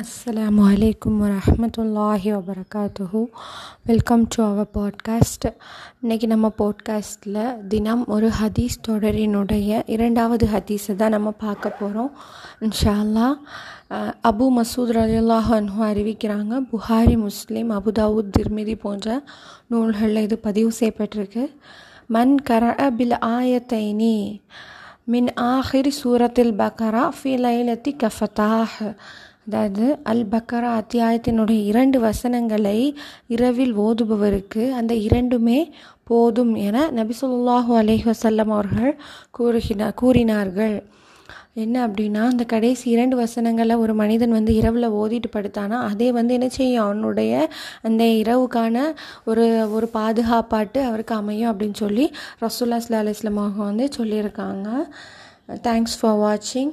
அஸ்ஸலாமு வலைக்கம் வரமத்துல்லாஹி வபரகாத்துஹு வெல்கம் டு அவர் பாட்காஸ்ட் இன்றைக்கி நம்ம பாட்காஸ்ட்டில் தினம் ஒரு ஹதீஸ் தொடரினுடைய இரண்டாவது ஹதீஸை தான் நம்ம பார்க்க போகிறோம் இன்ஷா அல்லாஹ் அபு மசூத் ரலியல்லாஹு அன்ஹு அறிவிக்கிறாங்க புகாரி முஸ்லீம் அபுதாவுத் திர்மிதி போன்ற நூல்களில் இது பதிவு செய்யப்பட்டிருக்கு. மன் கர பில் ஆயத்தைனி மின் ஆஹிர் சூரத்தில் பக்கரா ஃபி லைலத்தி கஃபத்தாஹ் அதாவது அல் பக்கரா அத்தியாயத்தினுடைய இரண்டு வசனங்களை இரவில் ஓதுபவருக்கு அந்த இரண்டுமே போதும் என நபிசுல்லாஹு ஸல்லல்லாஹு அலைஹி அவர்கள் கூறுகினார் கூறினார்கள். என்ன அப்படின்னா அந்த கடைசி இரண்டு வசனங்களை ஒரு மனிதன் வந்து இரவில் ஓதிட்டு படுத்தானா அதே வந்து என்ன செய்யும்? அவனுடைய அந்த இரவுக்கான ஒரு ஒரு பாதுகாப்பாட்டு அவருக்கு அமையும் அப்படின்னு சொல்லி ரசூல்லா சல்லா அலைஹி வந்து சொல்லியிருக்காங்க. தேங்க்ஸ் ஃபார் வாட்சிங்